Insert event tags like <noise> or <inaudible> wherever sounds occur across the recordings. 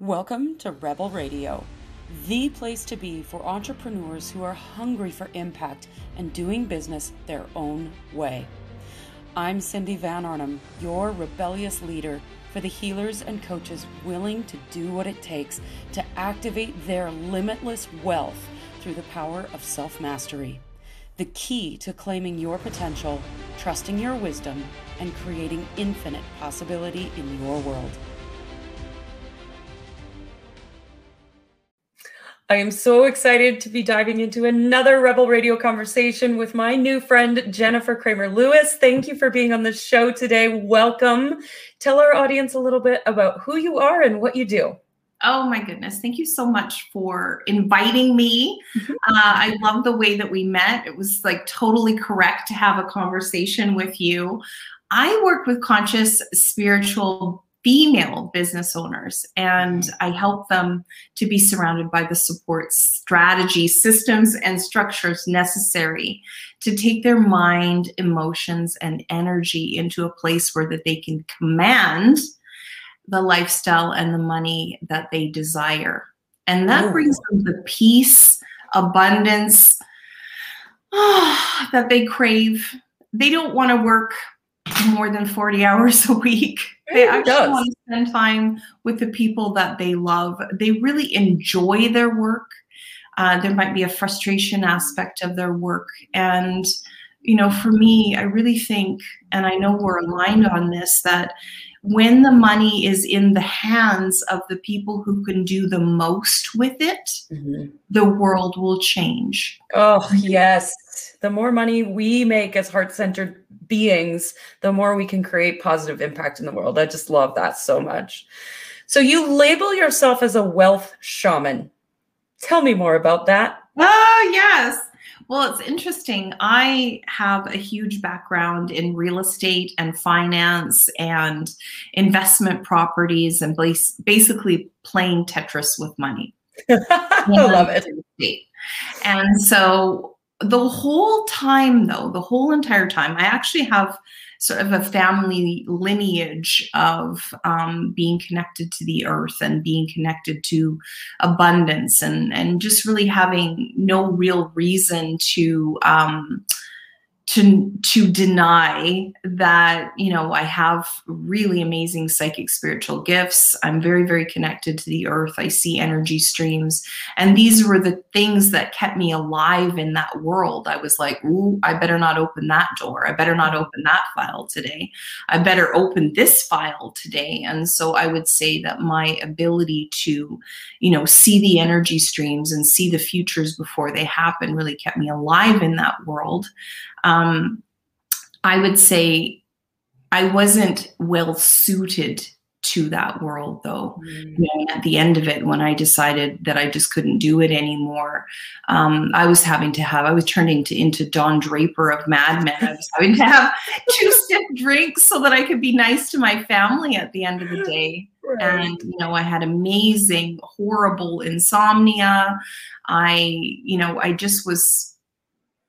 Welcome to Rebel Radio, the place to be for entrepreneurs who are hungry for impact and doing business their own way. I'm Cindy Van Arnhem, your rebellious leader for the healers and coaches willing to do what it takes to activate their limitless wealth through the power of self mastery. The key to claiming your potential, trusting your wisdom, and creating infinite possibility in your world. I am so excited to be diving into another Rebel Radio conversation with my new friend, Jennifer Kramer Lewis. Thank you for being on the show today. Welcome. Tell our audience a little bit about who you are and what you do. Oh my goodness. Thank you so much for inviting me. Mm-hmm. Uh, I love the way that we met. It was like totally correct to have a conversation with you. I work with conscious spiritual female business owners and mm-hmm. I help them to be surrounded by the support strategy, systems, and structures necessary to take their mind, emotions, and energy into a place where that they can command the lifestyle and the money that they desire. And that oh. brings them the peace, abundance oh, <sighs> that they crave. They don't want to work more than 40 hours a week. They actually does. want to spend time with the people that they love. They really enjoy their work. Uh, there might be a frustration aspect of their work. And, you know, for me, I really think, and I know we're aligned on this, that when the money is in the hands of the people who can do the most with it, mm-hmm. the world will change. Oh, yes. The more money we make as heart centered beings, the more we can create positive impact in the world. I just love that so much. So, you label yourself as a wealth shaman. Tell me more about that. Oh, yes. Well, it's interesting. I have a huge background in real estate and finance and investment properties and basically playing Tetris with money. <laughs> I love it. And so the whole time, though, the whole entire time, I actually have sort of a family lineage of um, being connected to the earth and being connected to abundance and and just really having no real reason to um, to to deny that you know i have really amazing psychic spiritual gifts. I'm very very connected to the earth. I see energy streams. And these were the things that kept me alive in that world. I was like ooh i better not open that door. I better not open that file today. I better open this file today. And so i would say that my ability to you know see the energy streams and see the futures before they happen really kept me alive in that world. um, I would say I wasn't well suited to that world though mm. you know, at the end of it when i decided that i just couldn't do it anymore um, i was having to have i was turning to, into don draper of mad men i was having to have <laughs> two stiff drinks so that i could be nice to my family at the end of the day right. and you know i had amazing horrible insomnia i you know i just was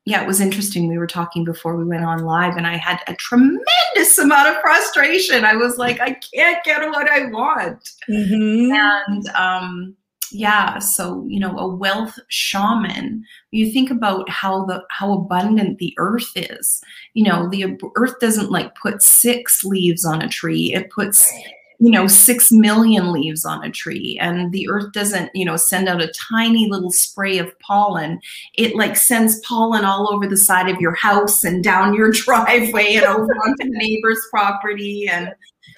yeah, it was interesting. We were talking before we went on live, and I had a tremendous amount of frustration. I was like, I can't get what I want. Mm-hmm. And um, yeah, so you know, a wealth shaman. You think about how the how abundant the earth is. You know, the earth doesn't like put six leaves on a tree; it puts you know, six million leaves on a tree and the earth doesn't, you know, send out a tiny little spray of pollen. It like sends pollen all over the side of your house and down your <laughs> driveway and over onto the neighbor's property. And,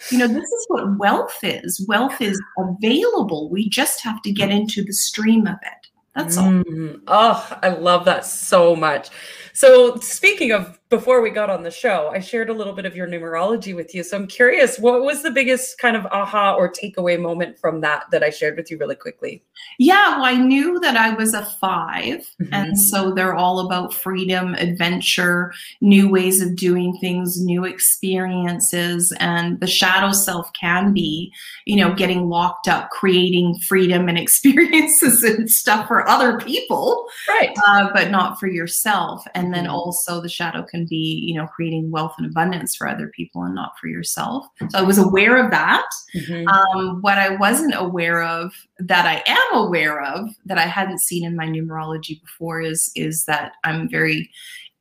you know, this is what wealth is. Wealth is available. We just have to get into the stream of it. That's all. Mm, oh, I love that so much. So, speaking of before we got on the show, I shared a little bit of your numerology with you. So, I'm curious, what was the biggest kind of aha or takeaway moment from that that I shared with you really quickly? Yeah, well, I knew that I was a 5 mm-hmm. And so they're all about freedom, adventure, new ways of doing things, new experiences. And the shadow self can be, you know, getting locked up, creating freedom and <laughs> experiences and stuff for other people, right? Uh, but not for yourself. And then mm-hmm. also the shadow can and be you know creating wealth and abundance for other people and not for yourself. So i was aware of that. Mm-hmm. um, what i wasn't aware of that i am aware of that i hadn't seen in my numerology before is is that i'm very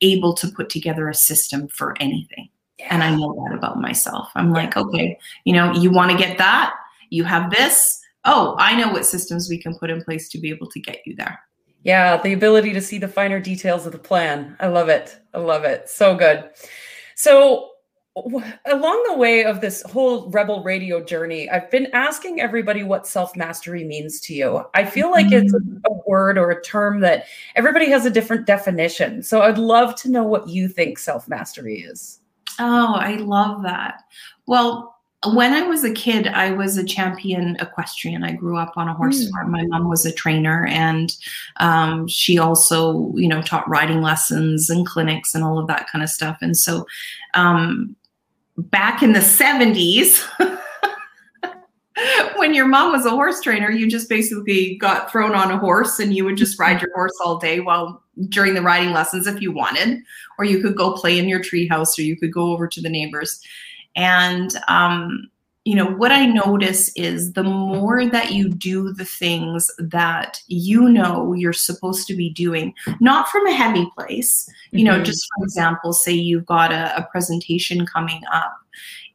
able to put together a system for anything. Yeah. and i know that about myself. I'm yeah. like okay you know you want to get that? You have this? Oh i know what systems we can put in place to be able to get you there yeah, the ability to see the finer details of the plan. I love it. I love it. So good. So, along the way of this whole rebel radio journey, I've been asking everybody what self mastery means to you. I feel like it's a, mm. a word or a term that everybody has a different definition. So, I'd love to know what you think self mastery is. Oh, I love that. Well, when I was a kid, I was a champion equestrian. I grew up on a horse mm. farm. My mom was a trainer, and um, she also, you know, taught riding lessons and clinics and all of that kind of stuff. And so, um, back in the seventies. <laughs> when your mom was a horse trainer, you just basically got thrown on a horse and you would just ride your horse all day while during the riding lessons if you wanted, or you could go play in your treehouse or you could go over to the neighbors. And, um, you know, what I notice is the more that you do the things that you know you're supposed to be doing, not from a heavy place, you mm-hmm. know, just for example, say you've got a, a presentation coming up.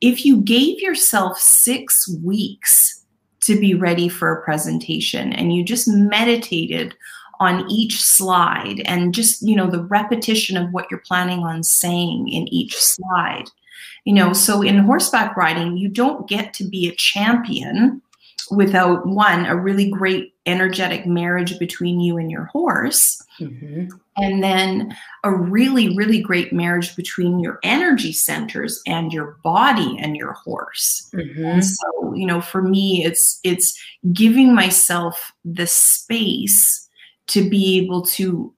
If you gave yourself six weeks to be ready for a presentation and you just meditated on each slide and just you know the repetition of what you're planning on saying in each slide you know so in horseback riding you don't get to be a champion without one a really great energetic marriage between you and your horse mm-hmm. and then a really really great marriage between your energy centers and your body and your horse mm-hmm. so you know for me it's it's giving myself the space to be able to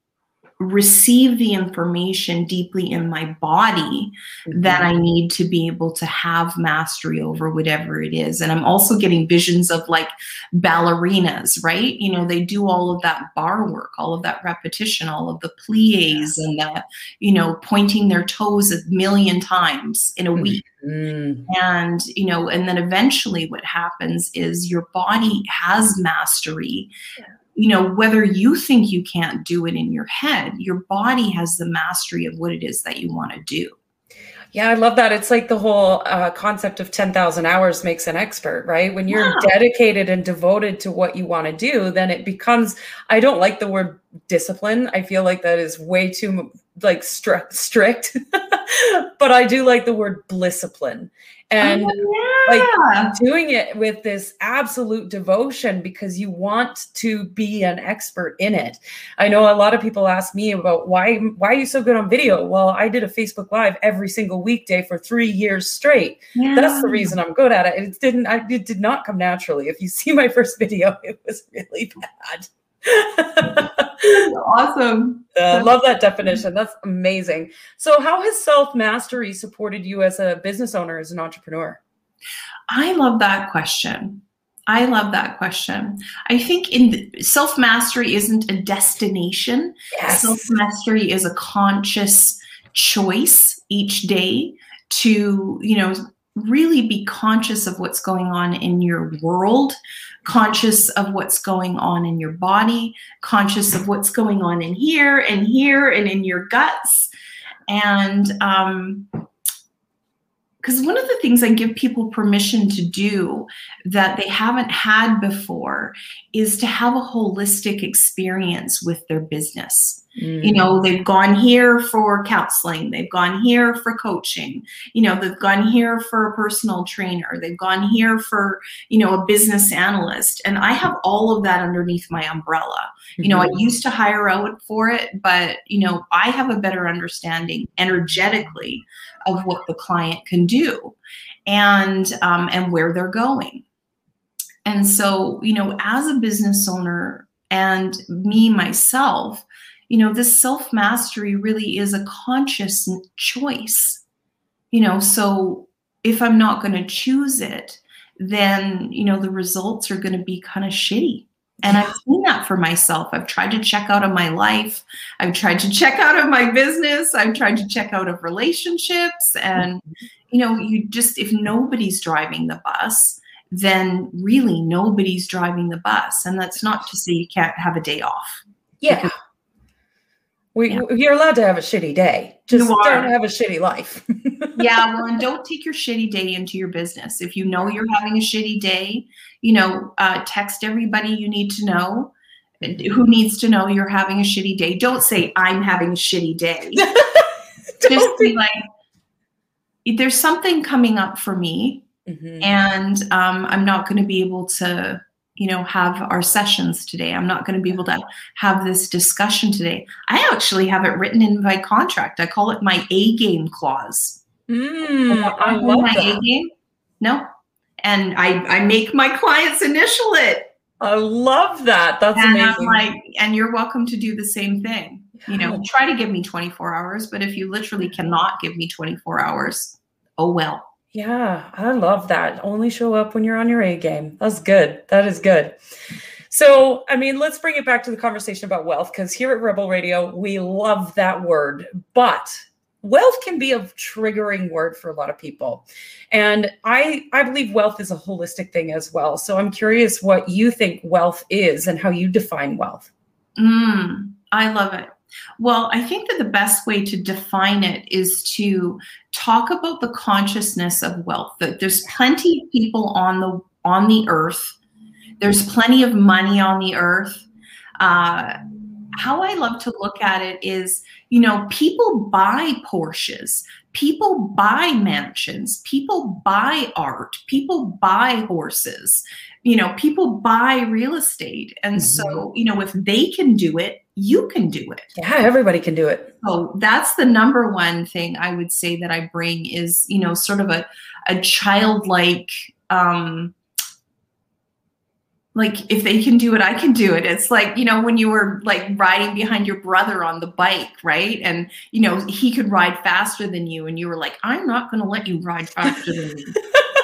receive the information deeply in my body mm-hmm. that I need to be able to have mastery over whatever it is. And I'm also getting visions of like ballerinas, right? You know, they do all of that bar work, all of that repetition, all of the plies and the, you know, pointing their toes a million times in a week. Mm-hmm. And, you know, and then eventually what happens is your body has mastery yeah you know, whether you think you can't do it in your head, your body has the mastery of what it is that you want to do. Yeah, I love that. It's like the whole uh, concept of 10,000 hours makes an expert, right? When you're yeah. dedicated and devoted to what you want to do, then it becomes, I don't like the word discipline. I feel like that is way too like stri- strict, <laughs> but I do like the word discipline and oh, yeah. like doing it with this absolute devotion because you want to be an expert in it. I know a lot of people ask me about why why are you so good on video? Well, I did a Facebook live every single weekday for 3 years straight. Yeah. That's the reason I'm good at it. It didn't I, it did not come naturally. If you see my first video, <laughs> it was really bad <laughs> awesome. I uh, love that definition. That's amazing. So, how has self mastery supported you as a business owner, as an entrepreneur? I love that question. I love that question. I think in self mastery isn't a destination. Yes. Self mastery is a conscious choice each day to, you know, really be conscious of what's going on in your world, conscious of what's going on in your body, conscious of what's going on in here and here and in your guts. And um, because one of the things I give people permission to do that they haven't had before is to have a holistic experience with their business. Mm. You know, they've gone here for counseling, they've gone here for coaching, you know, they've gone here for a personal trainer, they've gone here for, you know, a business analyst. And I have all of that underneath my umbrella. Mm-hmm. You know, I mm-hmm. used to hire out for it, but, you know, I have a better understanding energetically of what the client can do and um, and where they're going. And so, you know, as a business owner and me myself, you know, this self mastery really is a conscious choice. You know, so if I'm not going to choose it, then, you know, the results are going to be kind of shitty. And I've seen that for myself. I've tried to check out of my life. I've tried to <laughs> check out of my business. I've tried to check out of relationships. And, mm-hmm. you know, you just, if nobody's driving the bus, then really nobody's driving the bus. And that's not to say you can't have a day off. Yeah. We, yeah. You're allowed to have a shitty day. Just don't have a shitty life. <laughs> yeah. Well, and don't take your shitty day into your business. If you know you're having a shitty day, you know, uh, text everybody you need to know who needs to know you're having a shitty day. Don't say, I'm having a shitty day. <laughs> Just be like, there's something coming up for me. Mm-hmm. And um, I'm not going to be able to, you know, have our sessions today. I'm not going to be able to have this discussion today. I actually have it written in my contract. I call it my A game clause. Mm, I love my that. A game. No, and I, I make my clients initial it. I love that. That's and amazing. I'm like, and you're welcome to do the same thing. You know, try to give me 24 hours, but if you literally cannot give me 24 hours, oh well. Yeah, I love that. Only show up when you're on your A game. That's good. That is good. So, I mean, let's bring it back to the conversation about wealth because here at Rebel Radio, we love that word. But wealth can be a triggering word for a lot of people and i i believe wealth is a holistic thing as well so i'm curious what you think wealth is and how you define wealth mm, i love it well i think that the best way to define it is to talk about the consciousness of wealth that there's plenty of people on the on the earth there's plenty of money on the earth uh, how I love to look at it is, you know, people buy Porsches, people buy mansions, people buy art, people buy horses, you know, people buy real estate. And mm-hmm. so, you know, if they can do it, you can do it. Yeah, everybody can do it. So that's the number one thing I would say that I bring is, you know, sort of a, a childlike um like if they can do it i can do it it's like you know when you were like riding behind your brother on the bike right and you know he could ride faster than you and you were like i'm not going to let you ride faster than me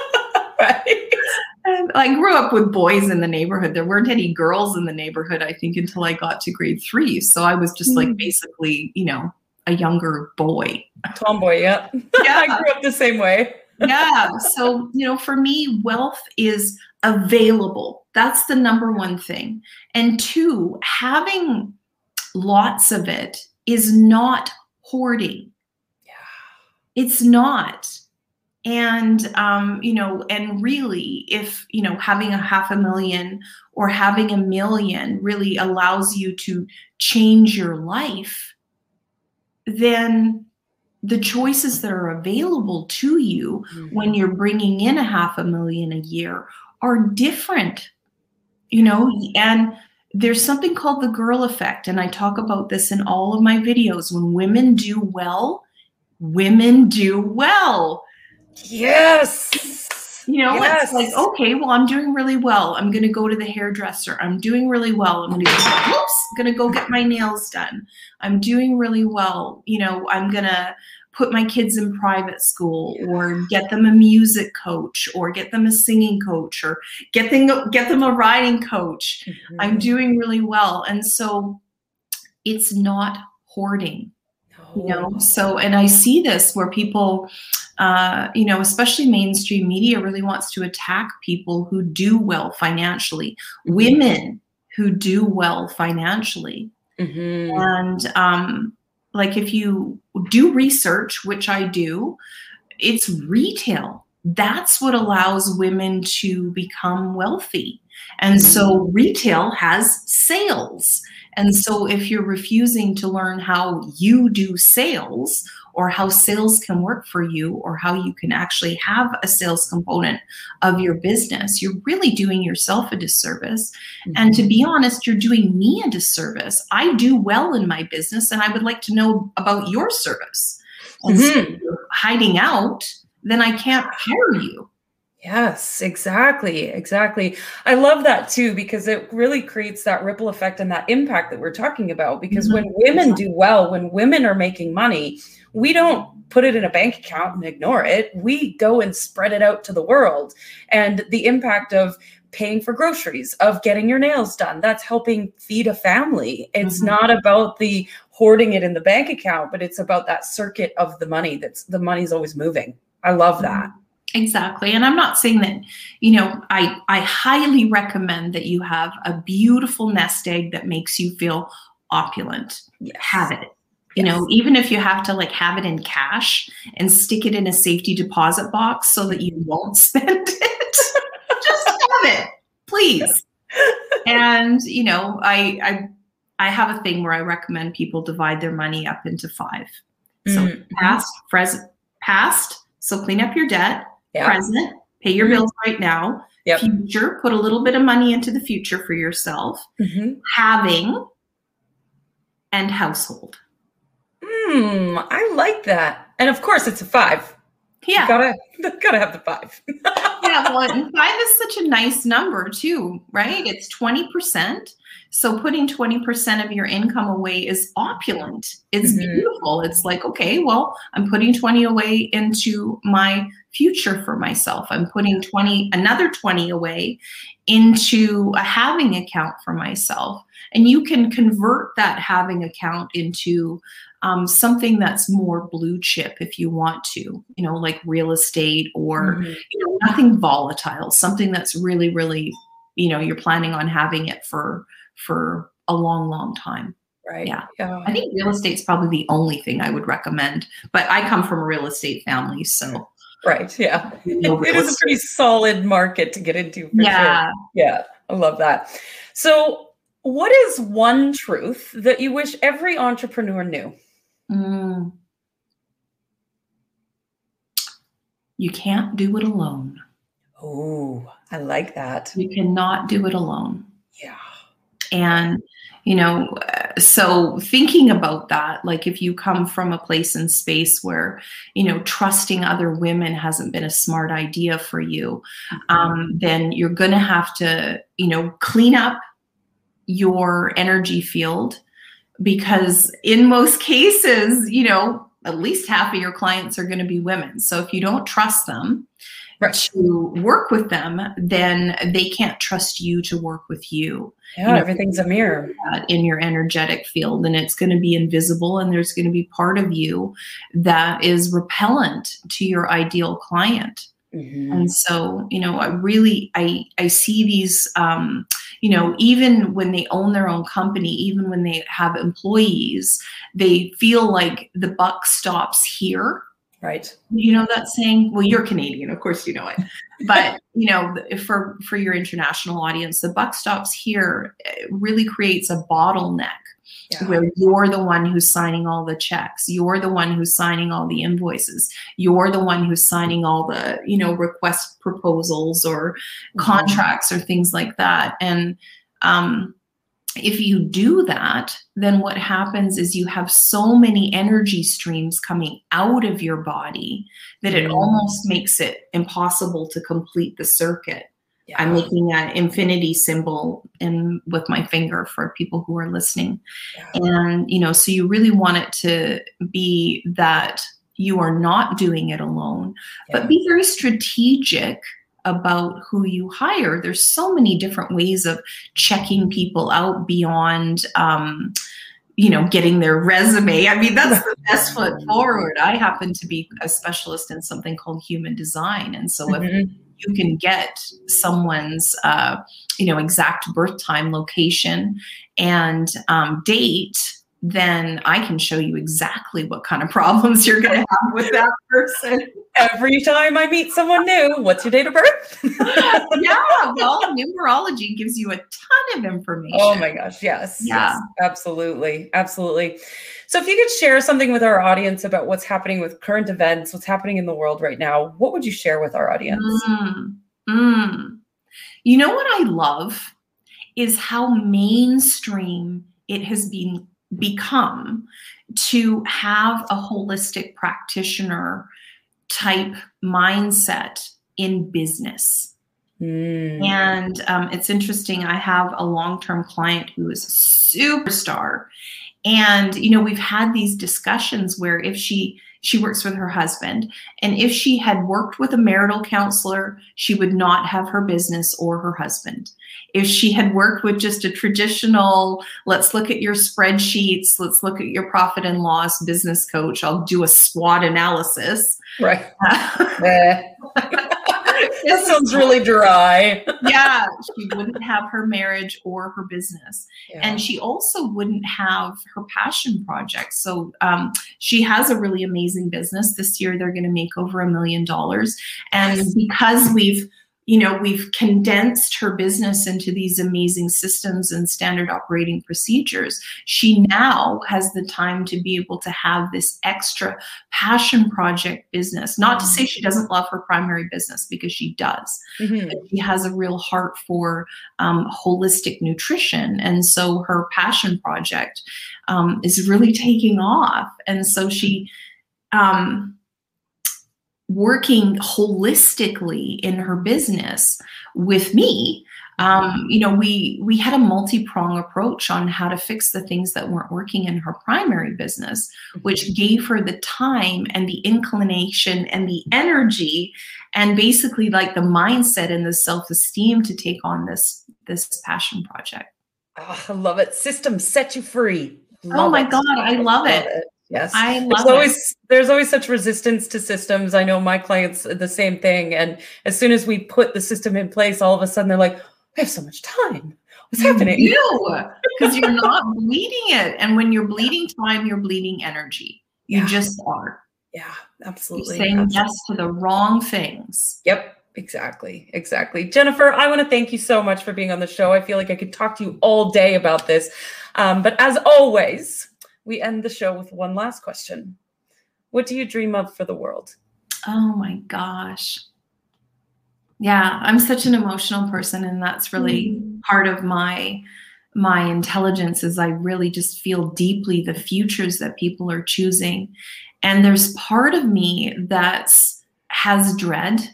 <laughs> right i grew up with boys in the neighborhood there weren't any girls in the neighborhood i think until i got to grade three so i was just like hmm. basically you know a younger boy tomboy <laughs> yeah yeah i grew up the same way yeah so you know for me wealth is available. That's the number one thing. And two, having lots of it is not hoarding. Yeah. It's not. And, um, you know, and really, if, you know, having a half a million or having a million really allows you to change your life, then the choices that are available to you mm-hmm. when you're bringing in a half a million a year are different, you know, and there's something called the girl effect. And I talk about this in all of my videos. When women do well, women do well. Yes. You know, yes. it's like, okay, well, I'm doing really well. I'm going to go to the hairdresser. I'm doing really well. I'm going to go, whoops, going to go get my nails done. I'm doing really well. You know, I'm going to put my kids in private school or get them a music coach or get them a singing coach or get them get them a riding coach mm-hmm. i'm doing really well and so it's not hoarding no. you know so and i see this where people uh, you know especially mainstream media really wants to attack people who do well financially mm-hmm. women who do well financially mm-hmm. and um, like if you do research, which I do, it's retail. That's what allows women to become wealthy. And so retail has sales. And so if you're refusing to learn how you do sales or how sales can work for you or how you can actually have a sales component of your business, you're really doing yourself a disservice. Mm-hmm. And to be honest, you're doing me a disservice. I do well in my business and I would like to know about your service. And mm-hmm. so you're hiding out, then I can't hire you. Yes, exactly. Exactly. I love that too because it really creates that ripple effect and that impact that we're talking about. Because mm-hmm. when women do well, when women are making money, we don't put it in a bank account and ignore it. We go and spread it out to the world. And the impact of paying for groceries, of getting your nails done. That's helping feed a family. It's Mhm. not about the hoarding it in the bank account, but it's about that circuit of the money that's the money's always moving. I love that. Exactly. And I'm not saying that, you know, I I highly recommend that you have a beautiful nest egg that makes you feel opulent. Yes. Have it. You know, even if you have to like have it in cash and stick it in a safety deposit box so that you won't <laughs> spend it. Just have it, please. And, you know, I I I have a thing where I recommend people divide their money up into five. So Mhm. past, present, past. So clean up your debt. Yeah. Present, pay your bills right now. Yep. Future, put a little bit of money into the future for yourself. Mhm. Having and household. Hmm, I like that. And of course, it's a five. Yeah. You gotta, <laughs> gotta have the five. <laughs> yeah, well, and five is such a nice number too, right? It's 20%. So putting 20% of your income away is opulent. It's Mhm. beautiful. It's like, okay, well, I'm putting 20 away into my future for myself. I'm putting 20, another 20 away into a having account for myself. And you can convert that having account into um, something that's more blue chip if you want to, you know, like real estate or Mhm. you know, nothing volatile, something that's really, really, you know, you're planning on having it for for a long, long time. Right. Yeah. Yeah. I think real estate's probably the only thing I would recommend. But I come from a real estate family, so Right. Yeah. know, <laughs> It real is a pretty solid market to get into for sure. yeah. Yeah, I love that. So, what is one truth that you wish every entrepreneur knew? Mm. You can't do it alone. Oh, I like that. You cannot do it alone. Yeah. And, you know, so thinking about that, like if you come from a place and space where, you know, trusting other women hasn't been a smart idea for you, um, then you're going to have to, you know, clean up your energy field because in most cases, you know, at least half of your clients are going to be women. So if you don't trust them, Right. to work with them, then they can't trust you to work with you Yeah, You know, everything's a mirror. in your energetic field and it's going to be invisible and there's going to be part of you that is repellent to your ideal client Mhm. and so you know i really i i see these um you know even when they own their own company even when they have employees they feel like the buck stops here Right. you know that saying well you're canadian of course you know it but <laughs> you know for for your international audience the buck stops here it really creates a bottleneck Yeah. where you're the one who's signing all the checks you're the one who's signing all the invoices you're the one who's signing all the you know request proposals or Mhm. contracts or things like that and um if you do that, then what happens is you have so many energy streams coming out of your body that it Mm. almost makes it impossible to complete the circuit. Yeah. I'm making an infinity symbol in with my finger for people who are listening. Yeah. And you know, so you really want it to be that you are not doing it alone, Yeah. but be very strategic about who you hire. There's so many different ways of checking people out beyond um, you know getting their resume i mean that's the best foot forward i happen to be a specialist in something called human design and so if Mhm. You can get someone's uh, you know exact birth time location and um, date then i can show you exactly what kind of <laughs> problems you're going to have with that person Every time I meet someone new, what's your date of birth? <laughs> yeah well numerology gives you a ton of information Oh my gosh, yes. Yeah. yes, absolutely. Absolutely. So if you could share something with our audience about what's happening with current events, what's happening in the world right now, what would you share with our audience? Mm, mm. You know what I love is how mainstream it has been become to have a holistic practitioner type mindset in business. Mm. And um, it's interesting. I have a long term client who is a superstar. And, you know, we've had these discussions where if she, she works with her husband. And if she had worked with a marital counselor, she would not have her business or her husband. If she had worked with just a traditional, let's look at your spreadsheets, let's look at your profit and loss business coach, I'll do a SWOT analysis. Right. <laughs> Eh. <laughs> that sounds really dry. <laughs> yeah, she wouldn't have her marriage or her business. Yeah. And she also wouldn't have her passion project. So um, she has a really amazing business. This year, they're going to make over a million dollars. And because we've you know, we've condensed her business into these amazing systems and standard operating procedures. She now has the time to be able to have this extra passion project business. Not to say she doesn't love her primary business because she does. Mm-hmm. she has a real heart for um, holistic nutrition. And so her passion project um, is really taking off. And so she, um, working holistically in her business with me um, you know we we had a multi-prong approach on how to fix the things that weren't working in her primary business which mm-hmm. gave her the time and the inclination and the energy and basically like the mindset and the self-esteem to take on this this passion project oh, i love it system set you free love oh my it. god i love, love it. it. Yes. I love there's always it. there's always such resistance to systems. I know my clients the same thing. And as soon as we put the system in place, all of a sudden they're like, we have so much time. What's happening? You because you're not bleeding it. And when you're bleeding time, you're bleeding energy. You yeah. just are. Yeah, absolutely. You're saying absolutely. yes to the wrong things. Yep. Exactly. Exactly. Jennifer, I want to thank you so much for being on the show. I feel like I could talk to you all day about this. Um, but as always, we end the show with one last question. What do you dream of for the world? Oh my gosh. Yeah, I'm such an emotional person and that's really mm. part of my my intelligence is I really just feel deeply the futures that people are choosing. And there's part of me that's has dread.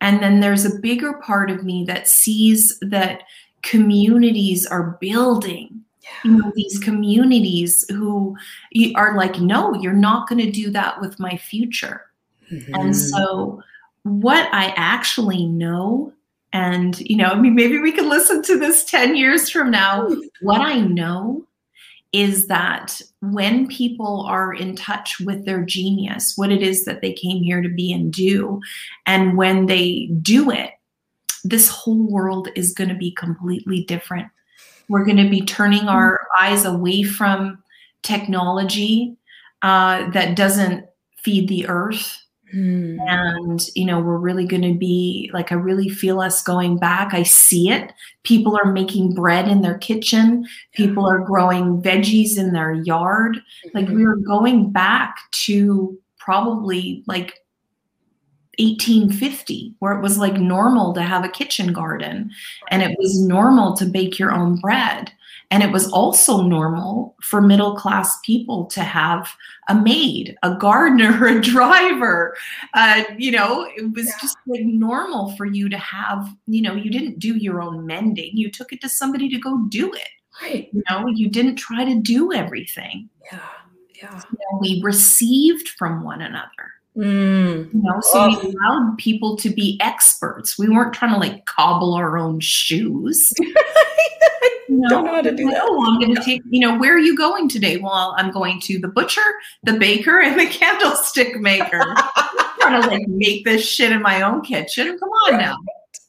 And then there's a bigger part of me that sees that communities are building you know these communities who are like no you're not going to do that with my future. Mm-hmm. and so what i actually know and you know i mean maybe we can listen to this 10 years from now. What i know is that when people are in touch with their genius what it is that they came here to be and do and when they do it this whole world is going to be completely different we're going to be turning mm-hmm. our eyes away from technology uh, that doesn't feed the earth. Mm. And, you know, we're really going to be like, I really feel us going back. I see it. People are making bread in their kitchen, people are growing veggies in their yard. Mm-hmm. Like, we are going back to probably like 1850 where it was like normal to have a kitchen garden and it was normal to bake your own bread. And it was also normal for middle class people to have a maid a gardener <laughs> a driver. Uh, you know it was yeah. just like normal for you to have you know you didn't do your own mending. You took it to somebody to go do it. Right. You know you didn't try to do everything. Yeah yeah. Know, we received from one another Mm. You know, so oh. we allowed people to be experts. We weren't trying to like cobble our own shoes. <laughs> no, don't know how to do that. Oh, I'm going to take, you know, where are you going today? Well, I'm going to the butcher, the baker, and the <laughs> candlestick maker. I'm trying to like make this shit in my own kitchen. Come on now.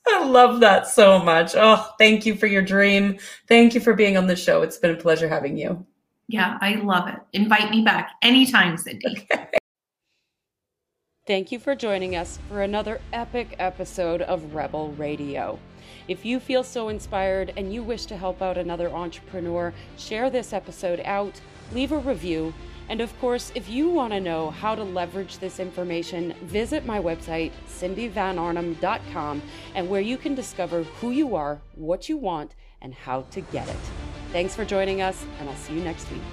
I love that so much. Oh, thank you for your dream. Thank you for being on the show. It's been a pleasure having you. Yeah, I love it. Invite me back anytime, Cindy. Okay. Thank you for joining us for another epic episode of Rebel Radio. If you feel so inspired and you wish to help out another entrepreneur, share this episode out, leave a review, and of course, if you want to know how to leverage this information, visit my website, cindyvanarnum.com, and where you can discover who you are, what you want, and how to get it. Thanks for joining us, and I'll see you next week.